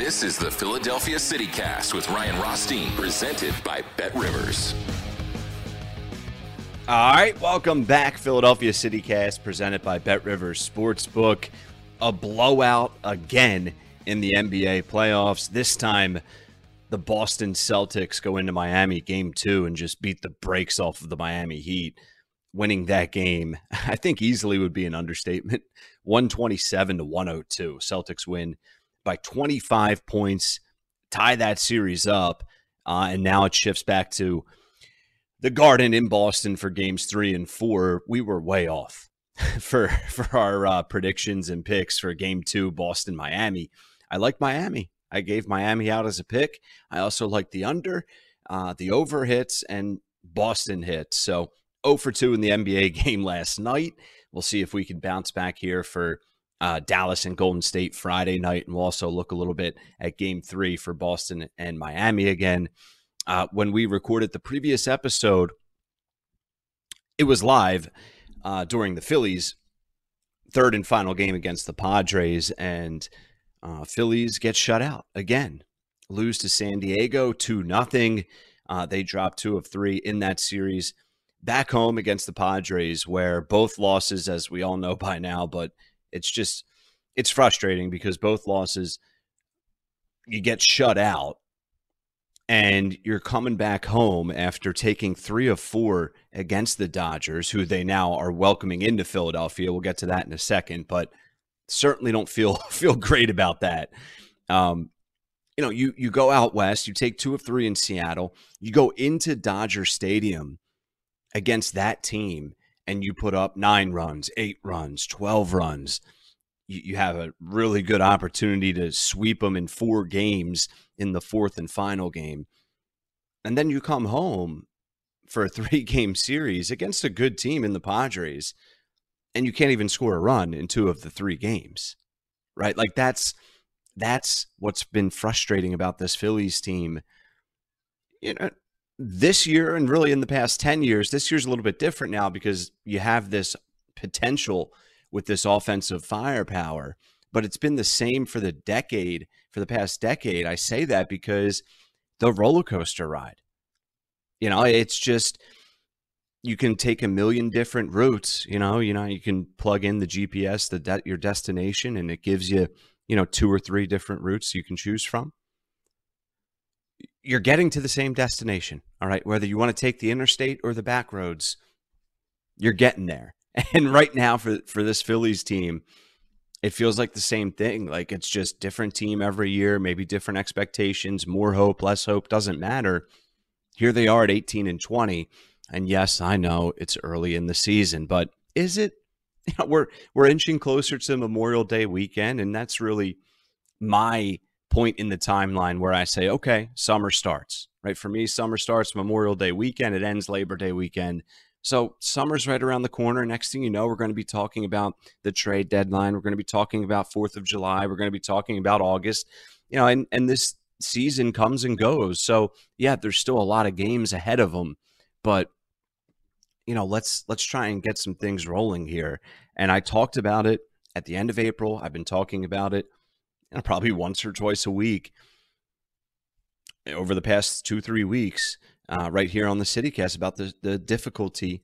This is the Philadelphia City Cast with Ryan Rothstein, presented by Bet Rivers. All right, welcome back, Philadelphia City Cast, presented by Bet Rivers Sportsbook. A blowout again in the NBA playoffs. This time, the Boston Celtics go into Miami game two and just beat the brakes off of the Miami Heat winning that game, I think easily would be an understatement. 127 to 102. Celtics win by 25 points, tie that series up. Uh, and now it shifts back to the Garden in Boston for games three and four. We were way off for for our uh, predictions and picks for game two, Boston, Miami. I like Miami. I gave Miami out as a pick. I also like the under, uh, the over hits, and Boston hits. So 0 for 2 in the NBA game last night. We'll see if we can bounce back here for uh, Dallas and Golden State Friday night. And we'll also look a little bit at game three for Boston and Miami again. Uh, when we recorded the previous episode, it was live uh, during the Phillies' third and final game against the Padres. And uh, Phillies get shut out again, lose to San Diego 2 nothing. Uh, they dropped two of three in that series back home against the Padres, where both losses, as we all know by now, but it's just it's frustrating because both losses you get shut out and you're coming back home after taking three of four against the Dodgers, who they now are welcoming into Philadelphia. We'll get to that in a second, but certainly don't feel feel great about that. Um, you know, you you go out west, you take two of three in Seattle, you go into Dodger Stadium against that team and you put up nine runs, eight runs, 12 runs, you, you have a really good opportunity to sweep them in four games in the fourth and final game. And then you come home for a three game series against a good team in the Padres, and you can't even score a run in two of the three games. Right? Like that's that's what's been frustrating about this Phillies team. You know, this year and really in the past 10 years, this year's a little bit different now because you have this potential with this offensive firepower, but it's been the same for the decade, for the past decade. I say that because the roller coaster ride. You know, it's just you can take a million different routes, you know, you know, you can plug in the GPS, the de- your destination and it gives you, you know, two or three different routes you can choose from you're getting to the same destination. All right. Whether you want to take the interstate or the back roads, you're getting there. And right now for for this Phillies team, it feels like the same thing. Like it's just different team every year, maybe different expectations, more hope, less hope, doesn't matter. Here they are at 18 and 20. And yes, I know it's early in the season, but is it? You know, we're we're inching closer to Memorial Day weekend, and that's really my point in the timeline where I say, okay, summer starts. Right for me, summer starts Memorial Day weekend. It ends Labor Day weekend. So summer's right around the corner. Next thing you know, we're going to be talking about the trade deadline. We're going to be talking about Fourth of July. We're going to be talking about August. You know, and and this season comes and goes. So yeah, there's still a lot of games ahead of them, but you know, let's let's try and get some things rolling here. And I talked about it at the end of April. I've been talking about it know, probably once or twice a week over the past two three weeks uh, right here on the CityCast about the the difficulty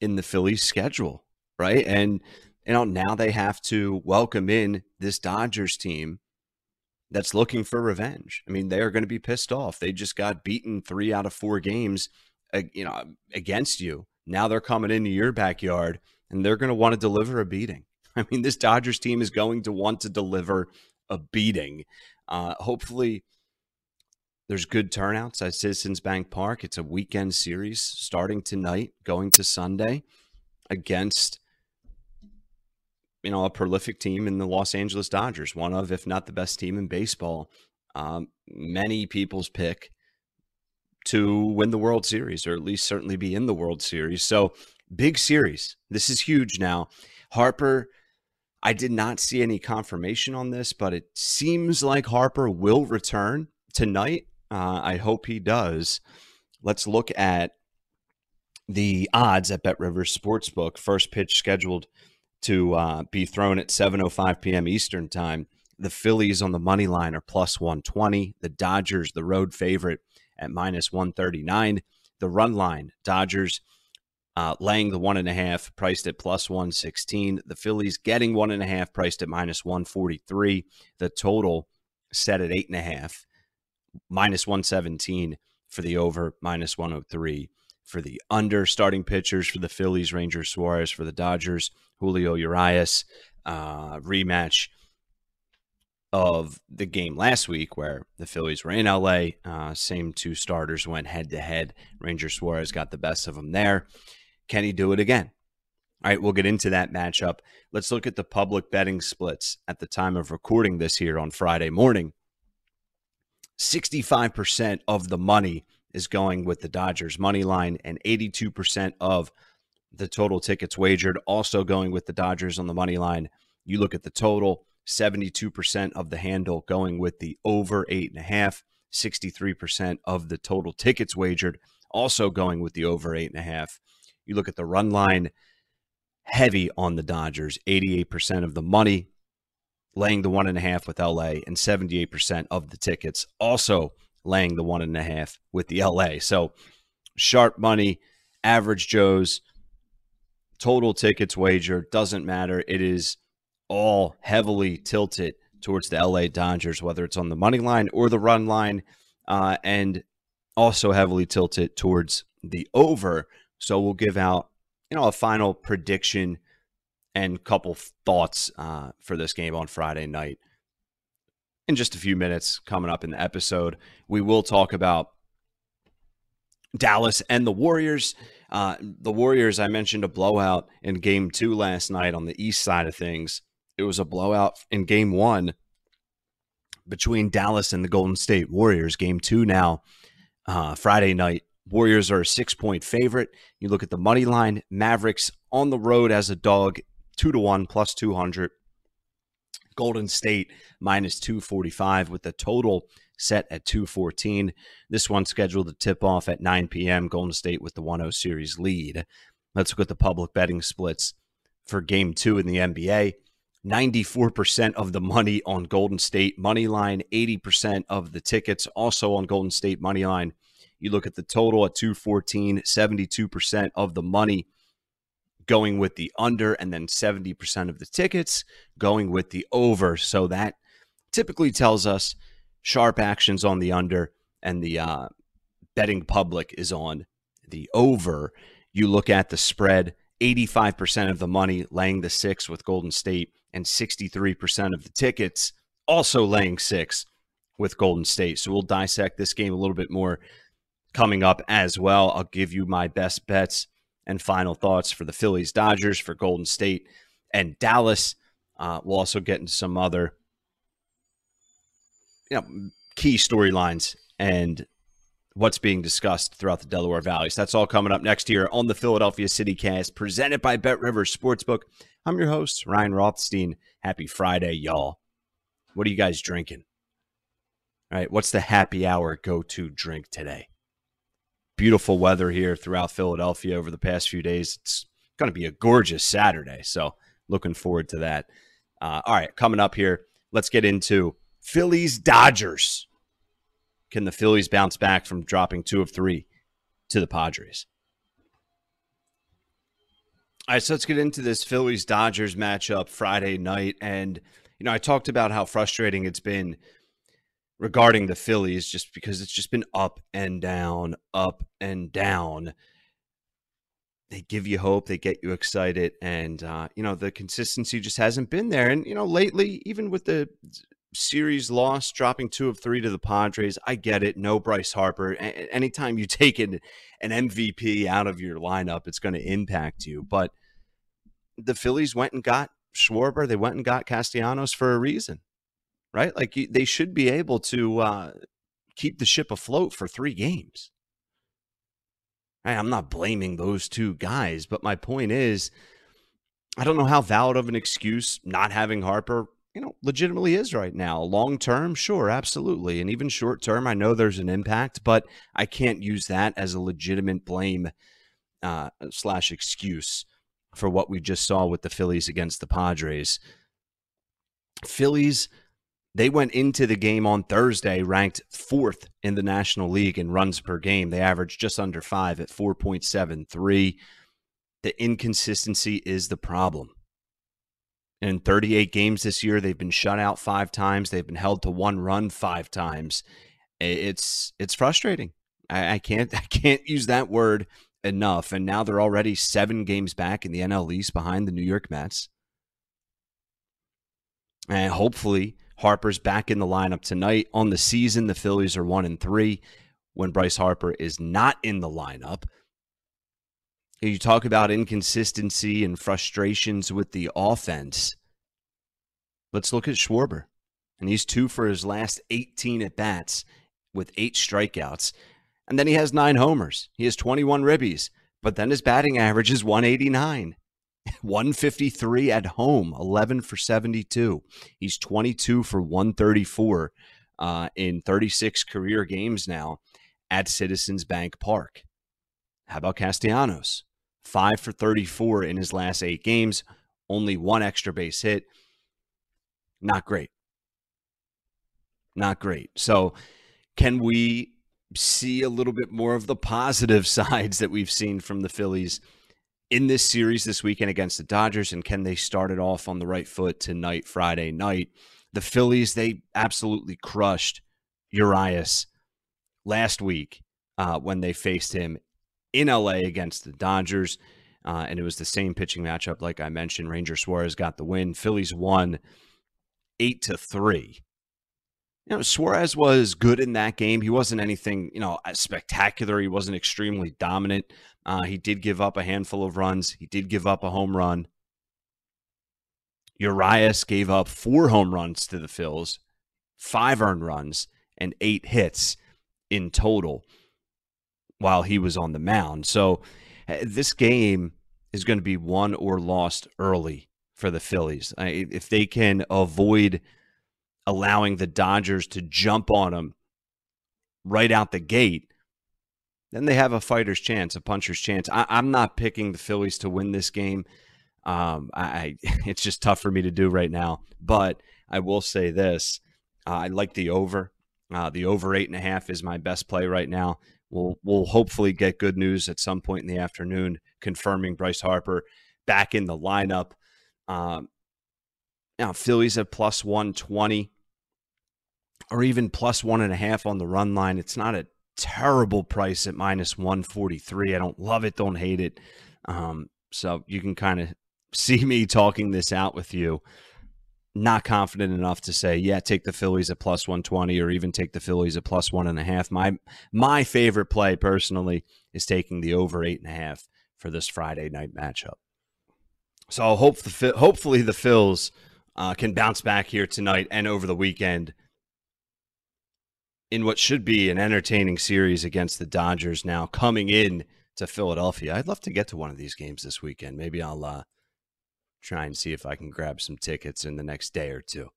in the Phillies schedule, right? And you know now they have to welcome in this Dodgers team that's looking for revenge. I mean, they are going to be pissed off. They just got beaten three out of four games, uh, you know, against you. Now they're coming into your backyard and they're going to want to deliver a beating. I mean, this Dodgers team is going to want to deliver a beating. Uh, hopefully, there's good turnouts at Citizens Bank Park. It's a weekend series starting tonight, going to Sunday against you know a prolific team in the Los Angeles Dodgers, one of if not the best team in baseball. Um, many people's pick to win the World Series, or at least certainly be in the World Series. So big series. This is huge now. Harper. I did not see any confirmation on this, but it seems like Harper will return tonight uh, I hope he does. Let's look at the odds at Bet Rivers Sportsbook. First pitch scheduled to uh, be thrown at 7:05 p.m. Eastern Time. The Phillies on the money line are plus 120. The Dodgers, the road favorite, at minus 139. The run line, Dodgers uh, laying the one and a half, priced at plus 116. The Phillies getting one and a half, priced at minus 143. The total set at eight and a half minus 117 for the over, minus 103 for the under. Starting pitchers for the Phillies, Ranger Suarez for the Dodgers, Julio Urias, uh, rematch of the game last week where the Phillies were in LA. Uh, same two starters went head to head. Ranger Suarez got the best of them there. Can he do it again? All right, we'll get into that matchup. Let's look at the public betting splits at the time of recording this here on Friday morning. 65% of the money is going with the Dodgers money line, and 82% of the total tickets wagered also going with the Dodgers on the money line. You look at the total, 72% of the handle going with the over eight and a half, 63% of the total tickets wagered also going with the over eight and a half. You look at the run line, heavy on the Dodgers, 88% of the money laying the one and a half with LA, and 78% of the tickets also laying the one and a half with the LA. So sharp money, average Joe's, total tickets wager, doesn't matter. It is all heavily tilted towards the LA Dodgers, whether it's on the money line or the run line, uh, and also heavily tilted towards the over. So we'll give out, you know, a final prediction and couple thoughts uh, for this game on Friday night. In just a few minutes, coming up in the episode, we will talk about Dallas and the Warriors. Uh, the Warriors, I mentioned a blowout in game two last night on the east side of things. It was a blowout in game one between Dallas and the Golden State Warriors. Game two now, uh, Friday night. Warriors are a six point favorite. You look at the money line, Mavericks on the road as a dog two to one plus 200. Golden State minus 245 with the total set at 214. This one scheduled to tip off at 9 p.m. Golden State with the 1 0 series lead. Let's look at the public betting splits for game two in the NBA. 94% of the money on Golden State money line, 80% of the tickets also on Golden State money line. You look at the total at 214, 72% of the money going with the under, and then 70% of the tickets going with the over. So that typically tells us sharp actions on the under and the uh, betting public is on the over, you look at the spread 85% of the money laying the six with Golden State, and 63% of the tickets also laying six with Golden State. So we'll dissect this game a little bit more coming up as well. I'll give you my best bets and final thoughts for the Phillies, Dodgers, for Golden State, and Dallas. Uh, we'll also get into some other you know, key storylines and what's being discussed throughout the Delaware Valley. So That's all coming up next year on the Philadelphia City Cast, presented by Bet Rivers Sportsbook. I'm your host, Ryan Rothstein. Happy Friday, y'all. What are you guys drinking? All right, what's the happy hour go to drink today? Beautiful weather here throughout Philadelphia over the past few days. It's going to be a gorgeous Saturday, so looking forward to that. Uh, all right, coming up here, let's get into Phillies Dodgers. Can the Phillies bounce back from dropping two of three to the Padres? All right, so let's get into this Phillies Dodgers matchup Friday night. And, you know, I talked about how frustrating it's been regarding the Phillies just because it's just been up and down, up and down. They give you hope, they get you excited, and, uh, you know, the consistency just hasn't been there. And, you know, lately, even with the series loss, dropping two of three to the Padres. I get it. No Bryce Harper. A- anytime you take an, an MVP out of your lineup, it's going to impact you. But the Phillies went and got Schwarber. They went and got Castellanos for a reason, right? Like they should be able to uh, keep the ship afloat for three games. I'm not blaming those two guys, but my point is, I don't know how valid of an excuse not having Harper you know, legitimately is right now. Long term, sure, absolutely. And even short term, I know there's an impact, but I can't use that as a legitimate blame uh, slash excuse for what we just saw with the Phillies against the Padres. Phillies, they went into the game on Thursday ranked fourth in the National League in runs per game. They averaged just under five at 4.73. The inconsistency is the problem. In 38 games this year, they've been shut out five times. They've been held to one run five times. It's it's frustrating. I, I can't I can't use that word enough. And now they're already seven games back in the NL East behind the New York Mets. And hopefully Harper's back in the lineup tonight. On the season, the Phillies are one and three. When Bryce Harper is not in the lineup, you talk about inconsistency and frustrations with the offense. Let's look at Schwarber. And he's two for his last 18 at bats with eight strikeouts. And then he has nine homers. He has 21 ribbies. But then his batting average is 189. 153 at home, 11 for 72. He's 22 for 134 uh, in 36 career games now at Citizens Bank Park. How about Castellanos? Five for 34 in his last eight games, only one extra base hit. Not great. Not great. So, can we see a little bit more of the positive sides that we've seen from the Phillies in this series this weekend against the Dodgers? And can they start it off on the right foot tonight, Friday night? The Phillies, they absolutely crushed Urias last week uh, when they faced him in LA against the Dodgers. Uh, and it was the same pitching matchup, like I mentioned. Ranger Suarez got the win. Phillies won eight to three. You know, Suarez was good in that game. He wasn't anything, you know, spectacular. He wasn't extremely dominant. Uh, he did give up a handful of runs. He did give up a home run. Urias gave up four home runs to the Phils, five earned runs, and eight hits in total while he was on the mound. So uh, this game is going to be won or lost early for the Phillies. If they can avoid allowing the Dodgers to jump on them right out the gate, then they have a fighter's chance, a puncher's chance. I, am not picking the Phillies to win this game. Um, I, it's just tough for me to do right now. But I will say this: uh, I like the over. Uh, the over eight and a half is my best play right now. We'll we'll hopefully get good news at some point in the afternoon confirming Bryce Harper back in the lineup. Um, now Phillies at plus one twenty or even plus one and a half on the run line. It's not a terrible price at minus 143. I don't love it, don't hate it. Um, so you can kind of see me talking this out with you. Not confident enough to say, yeah, take the Phillies at plus 120 or even take the Phillies at plus one and a half. My my favorite play personally is taking the over eight and a half for this Friday night matchup. So hope the hopefully the Phils uh, can bounce back here tonight and over the weekend in what should be an entertaining series against the Dodgers now coming in to Philadelphia. I'd love to get to one of these games this weekend. Maybe I'll uh, try and see if I can grab some tickets in the next day or two.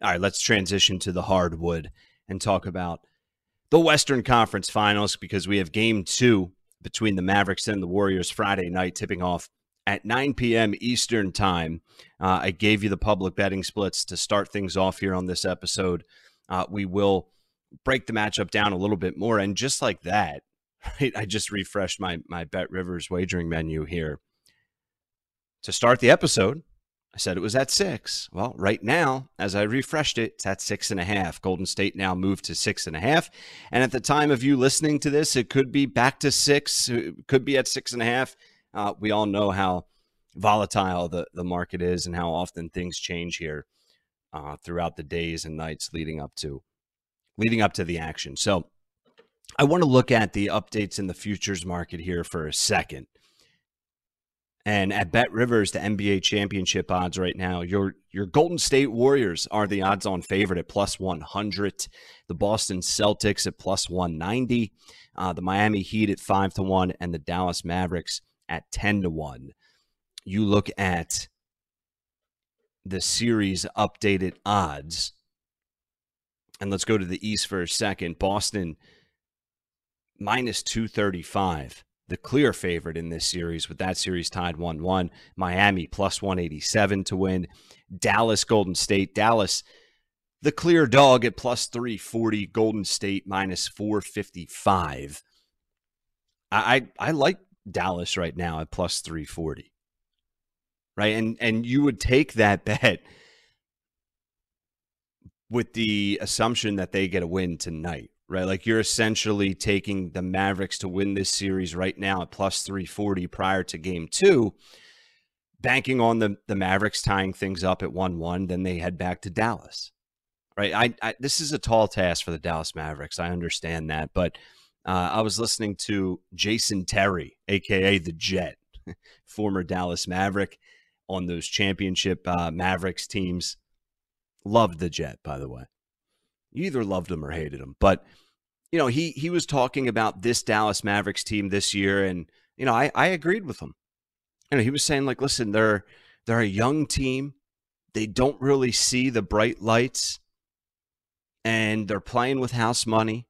All right, let's transition to the hardwood and talk about the Western Conference Finals because we have game two between the Mavericks and the Warriors Friday night, tipping off at 9 p.m. Eastern Time. Uh, I gave you the public betting splits to start things off here on this episode. Uh, we will break the matchup down a little bit more. And just like that, right, I just refreshed my my Bet Rivers wagering menu here. To start the episode, I said it was at six. Well, right now, as I refreshed it, it's at six and a half. Golden State now moved to six and a half. And at the time of you listening to this, it could be back to six, it could be at six and a half. Uh, we all know how volatile the, the market is and how often things change here uh, throughout the days and nights leading up to leading up to the action. So I want to look at the updates in the futures market here for a second. And at Bet Rivers, the NBA championship odds right now, your your Golden State Warriors are the odds on favorite at plus 100. The Boston Celtics at plus 190. Uh, the Miami Heat at 5 to 1. And the Dallas Mavericks at 10 to 1. You look at the series updated odds and let's go to the East for a second. Boston minus 235, the clear favorite in this series, with that series tied 1 1. Miami plus 187 to win. Dallas, Golden State. Dallas, the clear dog at plus 340. Golden State minus 455. I, I, like Dallas right now at plus 340. Right. And and you would take that bet with the assumption that they get a win tonight, right? Like you're essentially taking the Mavericks to win this series right now at plus 340 prior to game two, banking on the, the Mavericks tying things up at 1 1. Then they head back to Dallas, right? I, I, This is a tall task for the Dallas Mavericks. I understand that. But uh, I was listening to Jason Terry, AKA the Jet, former Dallas Maverick, on those championship uh, Mavericks teams Loved the Jet, by the way. You either loved him or hated him. But, you know, he he was talking about this Dallas Mavericks team this year, and, you know, I, I agreed with him. You know, he was saying, like, listen, they're they're a young team. They don't really see the bright lights, and they're playing with house money.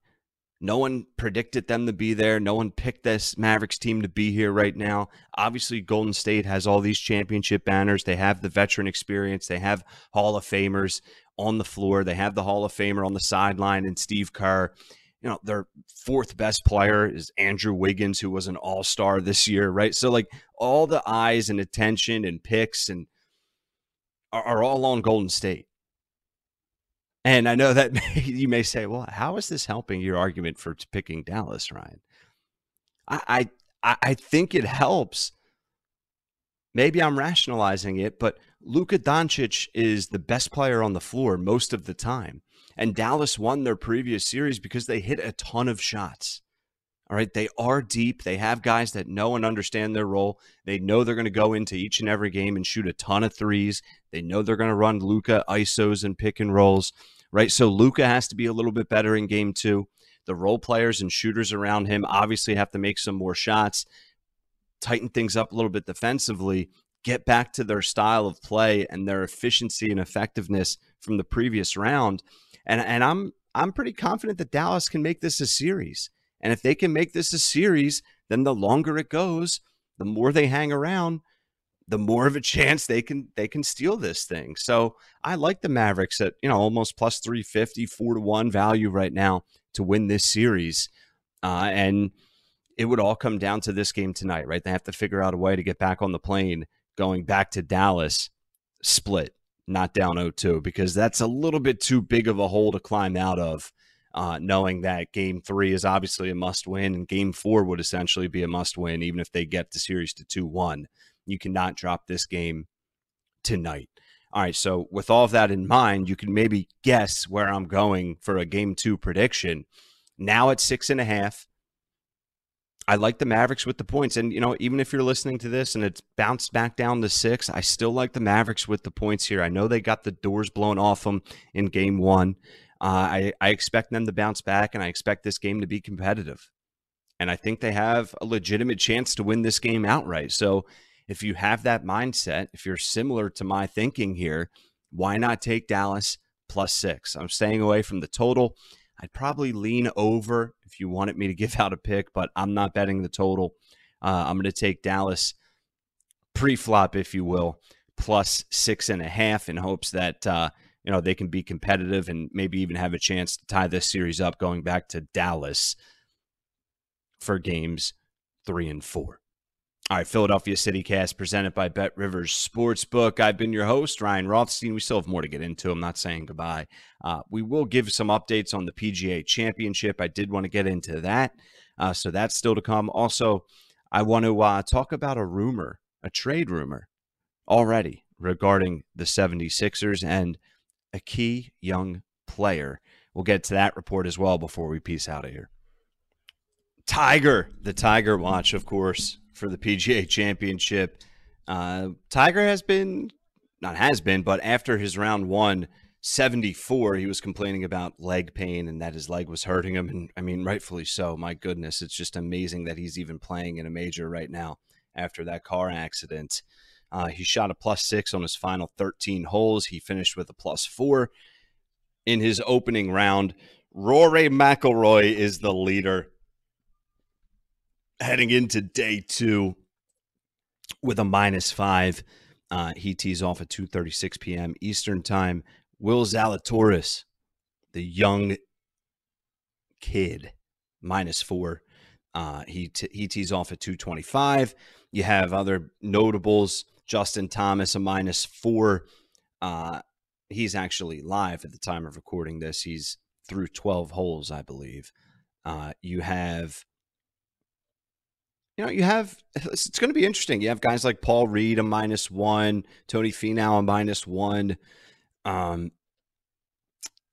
No one predicted them to be there. No one picked this Mavericks team to be here right now. Obviously, Golden State has all these championship banners. They have the veteran experience. They have Hall of Famers on the floor. They have the Hall of Famer on the sideline and Steve Kerr. You know, their fourth best player is Andrew Wiggins, who was an all star this year, right? So, like, all the eyes and attention and picks and are, are all on Golden State. And I know that you may say, well, how is this helping your argument for picking Dallas, Ryan? I, I, I think it helps. Maybe I'm rationalizing it, but Luka Doncic is the best player on the floor most of the time. And Dallas won their previous series because they hit a ton of shots. All right. They are deep. They have guys that know and understand their role. They know they're going to go into each and every game and shoot a ton of threes. They know they're going to run Luka ISOs and pick and rolls right? So Luka has to be a little bit better in game two. The role players and shooters around him obviously have to make some more shots, tighten things up a little bit defensively, get back to their style of play and their efficiency and effectiveness from the previous round. And and I'm I'm pretty confident that Dallas can make this a series. And if they can make this a series, then the longer it goes, the more they hang around, the more of a chance they can they can steal this thing. So I like the Mavericks at you know almost plus 350, four to one value right now to win this series, uh, and it would all come down to this game tonight, right? They have to figure out a way to get back on the plane going back to Dallas, split. not down 0-2 because that's a little bit too big of a hole to climb out of. Uh, knowing that game three is obviously a must win and game four would essentially be a must win, even if they get the series to 2 1. You cannot drop this game tonight. All right, so with all of that in mind, you can maybe guess where I'm going for a game two prediction. Now at six and a half, I like the Mavericks with the points. And, you know, even if you're listening to this and it's bounced back down to six, I still like the Mavericks with the points here. I know they got the doors blown off them in game one. Uh, I, I expect them to bounce back, and I expect this game to be competitive. And I think they have a legitimate chance to win this game outright. So if you have that mindset, if you're similar to my thinking here, why not take Dallas plus six? I'm staying away from the total. I'd probably lean over if you wanted me to give out a pick, but I'm not betting the total. Uh, I'm going to take Dallas pre-flop, if you will, plus six and a half in hopes that uh, you know they can be competitive and maybe even have a chance to tie this series up going back to Dallas for games three and four. All right, Philadelphia City Cast presented by Bet Rivers Sportsbook. I've been your host, Ryan Rothstein. We still have more to get into. I'm not saying goodbye. Uh, we will give some updates on the PGA Championship. I did want to get into that. Uh, so that's still to come. Also, I want to uh, talk about a rumor, a trade rumor already regarding the 76ers and a key young player. We'll get to that report as well before we peace out of here. Tiger, the Tiger Watch, of course for the PGA Championship. Uh, Tiger has been, not has been, but after his round one, 74, he was complaining about leg pain and that his leg was hurting him. And I mean, rightfully so. My goodness, it's just amazing that he's even playing in a major right now after that car accident. Uh, he shot a plus six on his final 13 holes. He finished with a plus four in his opening round. Rory McIlroy is the leader heading into day two with a minus five. Uh, he tees off at 2.36 p.m. Eastern time. Will Zalatoris, the young kid, minus four. Uh, he, t- he tees off at 225. You have other notables. Justin Thomas, a minus four. Uh, he's actually live at the time of recording this. He's through 12 holes, I believe. Uh, you have you know, you have it's going to be interesting. You have guys like Paul Reed a minus one, Tony Finau a minus one. Um,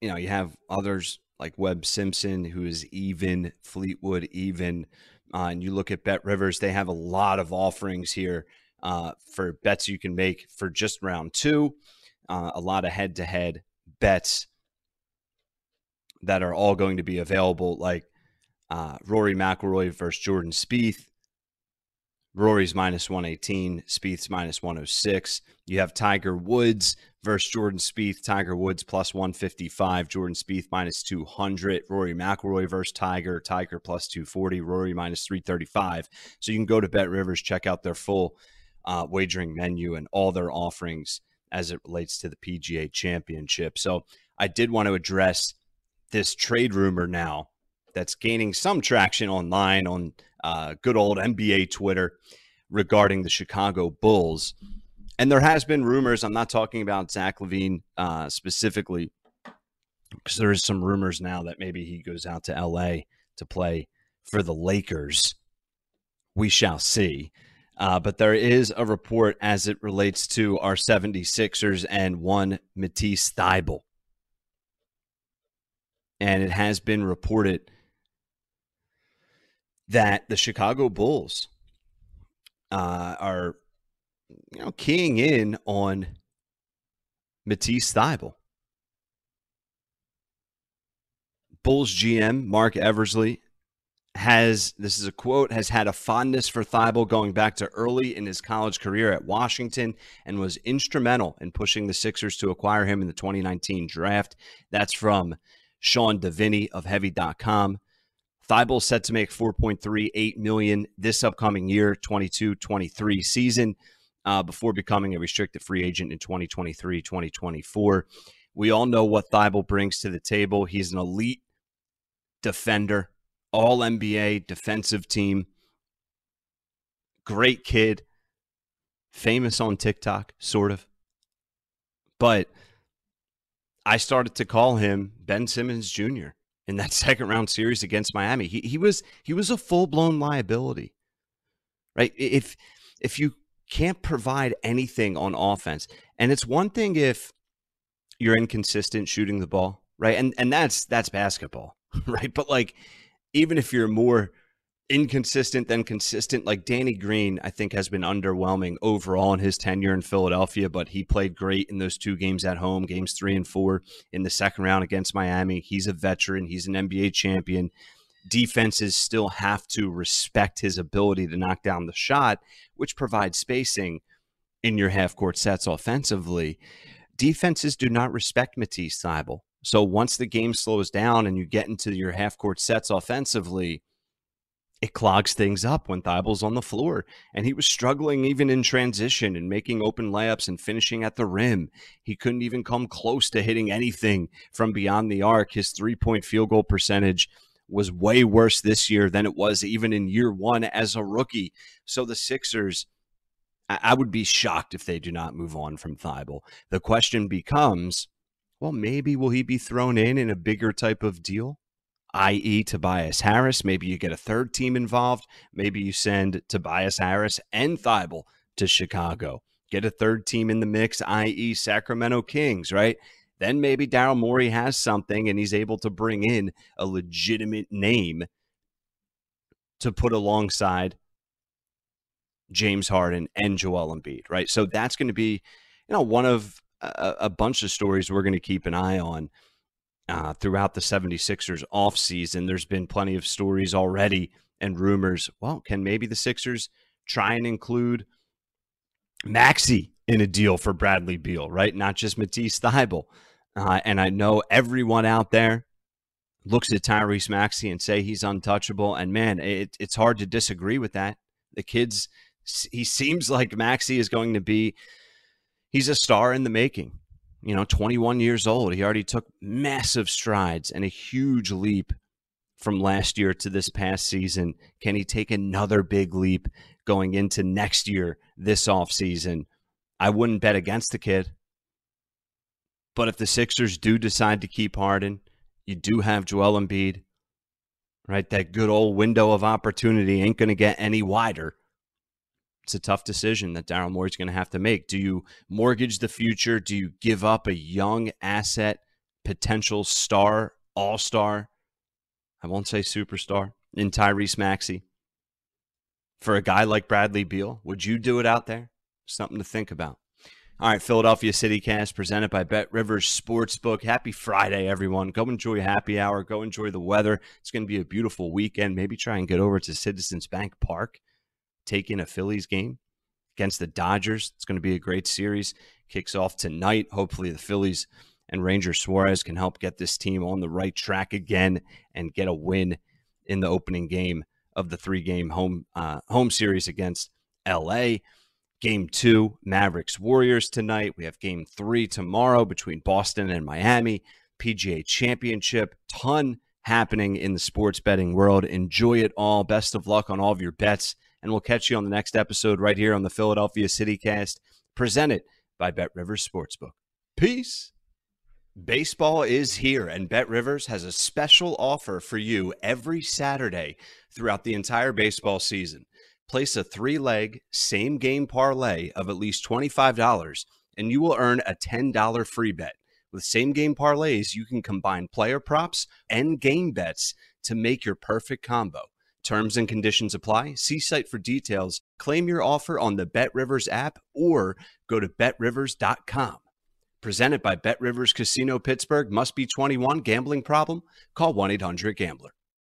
you know, you have others like Webb Simpson who is even, Fleetwood even, uh, and you look at Bet Rivers, they have a lot of offerings here uh, for bets you can make for just round two. Uh, a lot of head-to-head bets that are all going to be available, like uh, Rory McIlroy versus Jordan Spieth, Rory's minus 118, Spieth's minus 106. You have Tiger Woods versus Jordan Spieth. Tiger Woods plus 155, Jordan Spieth minus 200. Rory McIlroy versus Tiger. Tiger plus 240, Rory minus 335. So you can go to Bet Rivers, check out their full uh, wagering menu and all their offerings as it relates to the PGA Championship. So I did want to address this trade rumor now that's gaining some traction online on uh, good old NBA Twitter regarding the Chicago Bulls. And there has been rumors. I'm not talking about Zach LaVine uh, specifically, because there is some rumors now that maybe he goes out to LA to play for the Lakers. We shall see. Uh, but there is a report as it relates to our 76ers and one Matisse Thybulle. And it has been reported that the Chicago Bulls uh, are, you know, keying in on Matisse Thybulle. Bulls GM Marc Eversley has this is a quote has had a fondness for Thybulle going back to early in his college career at Washington and was instrumental in pushing the Sixers to acquire him in the 2019 draft. That's from Sean Deveney of Heavy.com. Thybulle set to make 4.38 million this upcoming year, 22-23 season, uh, before becoming a restricted free agent in 2023-2024. We all know what Thybulle brings to the table. He's an elite defender, all NBA defensive team. Great kid, famous on TikTok, sort of. But I started to call him Ben Simmons Jr. in that second round series against Miami. He he was he was a full blown liability. Right? If if you can't provide anything on offense, and it's one thing if you're inconsistent shooting the ball, right? And and that's that's basketball, right? But like even if you're more inconsistent than consistent. Like Danny Green, I think has been underwhelming overall in his tenure in Philadelphia, but he played great in those two games at home, games three and four in the second round against Miami. He's a veteran, he's an NBA champion. Defenses still have to respect his ability to knock down the shot, which provides spacing in your half court sets offensively. Defenses do not respect Matisse Thybulle. So once the game slows down and you get into your half court sets offensively, it clogs things up when Thybulle's on the floor. And he was struggling even in transition and making open layups and finishing at the rim. He couldn't even come close to hitting anything from beyond the arc. His three point field goal percentage was way worse this year than it was even in year one as a rookie. So the Sixers, I would be shocked if they do not move on from Thybulle. The question becomes, well, maybe will he be thrown in in a bigger type of deal? i.e., Tobias Harris. Maybe you get a third team involved. Maybe you send Tobias Harris and Thybulle to Chicago. Get a third team in the mix, i.e., Sacramento Kings, right? Then maybe Daryl Morey has something and he's able to bring in a legitimate name to put alongside James Harden and Joel Embiid, right? So that's going to be, you know, one of a, a bunch of stories we're going to keep an eye on uh, throughout the 76ers offseason. There's been plenty of stories already and rumors. Well, can maybe the Sixers try and include Maxey in a deal for Bradley Beal, right? Not just Matisse Thybulle. Uh, and I know everyone out there looks at Tyrese Maxey and say he's untouchable. And man, it, it's hard to disagree with that. The kids, he seems like Maxey is going to be, he's a star in the making you know, 21 years old. He already took massive strides and a huge leap from last year to this past season. Can he take another big leap going into next year, this offseason? I wouldn't bet against the kid. But if the Sixers do decide to keep Harden, you do have Joel Embiid, right? That good old window of opportunity ain't going to get any wider it's a tough decision that Daryl Morey's going to have to make. Do you mortgage the future? Do you give up a young asset, potential star, all star? I won't say superstar in Tyrese Maxey for a guy like Bradley Beal. Would you do it out there? Something to think about. All right, Philadelphia City Cast presented by Bet Rivers Sportsbook. Happy Friday, everyone. Go enjoy happy hour. Go enjoy the weather. It's going to be a beautiful weekend. Maybe try and get over to Citizens Bank Park taking a Phillies game against the Dodgers. It's going to be a great series. Kicks off tonight. Hopefully, the Phillies and Ranger Suarez can help get this team on the right track again and get a win in the opening game of the three game home uh, home series against LA. Game two, Mavericks Warriors tonight. We have game three tomorrow between Boston and Miami. PGA Championship. Ton happening in the sports betting world. Enjoy it all. Best of luck on all of your bets and we'll catch you on the next episode right here on the Philadelphia CityCast, presented by Bet Rivers Sportsbook. Peace. Baseball is here, and Bet Rivers has a special offer for you every Saturday throughout the entire baseball season. Place a three leg, same game parlay of at least $25, and you will earn a $10 free bet. With same game parlays, you can combine player props and game bets to make your perfect combo. Terms and conditions apply. See site for details. Claim your offer on the Bet Rivers app or go to betrivers.com. Presented by Bet Rivers Casino Pittsburgh. Must be 21. Gambling problem? Call 1 800 Gambler.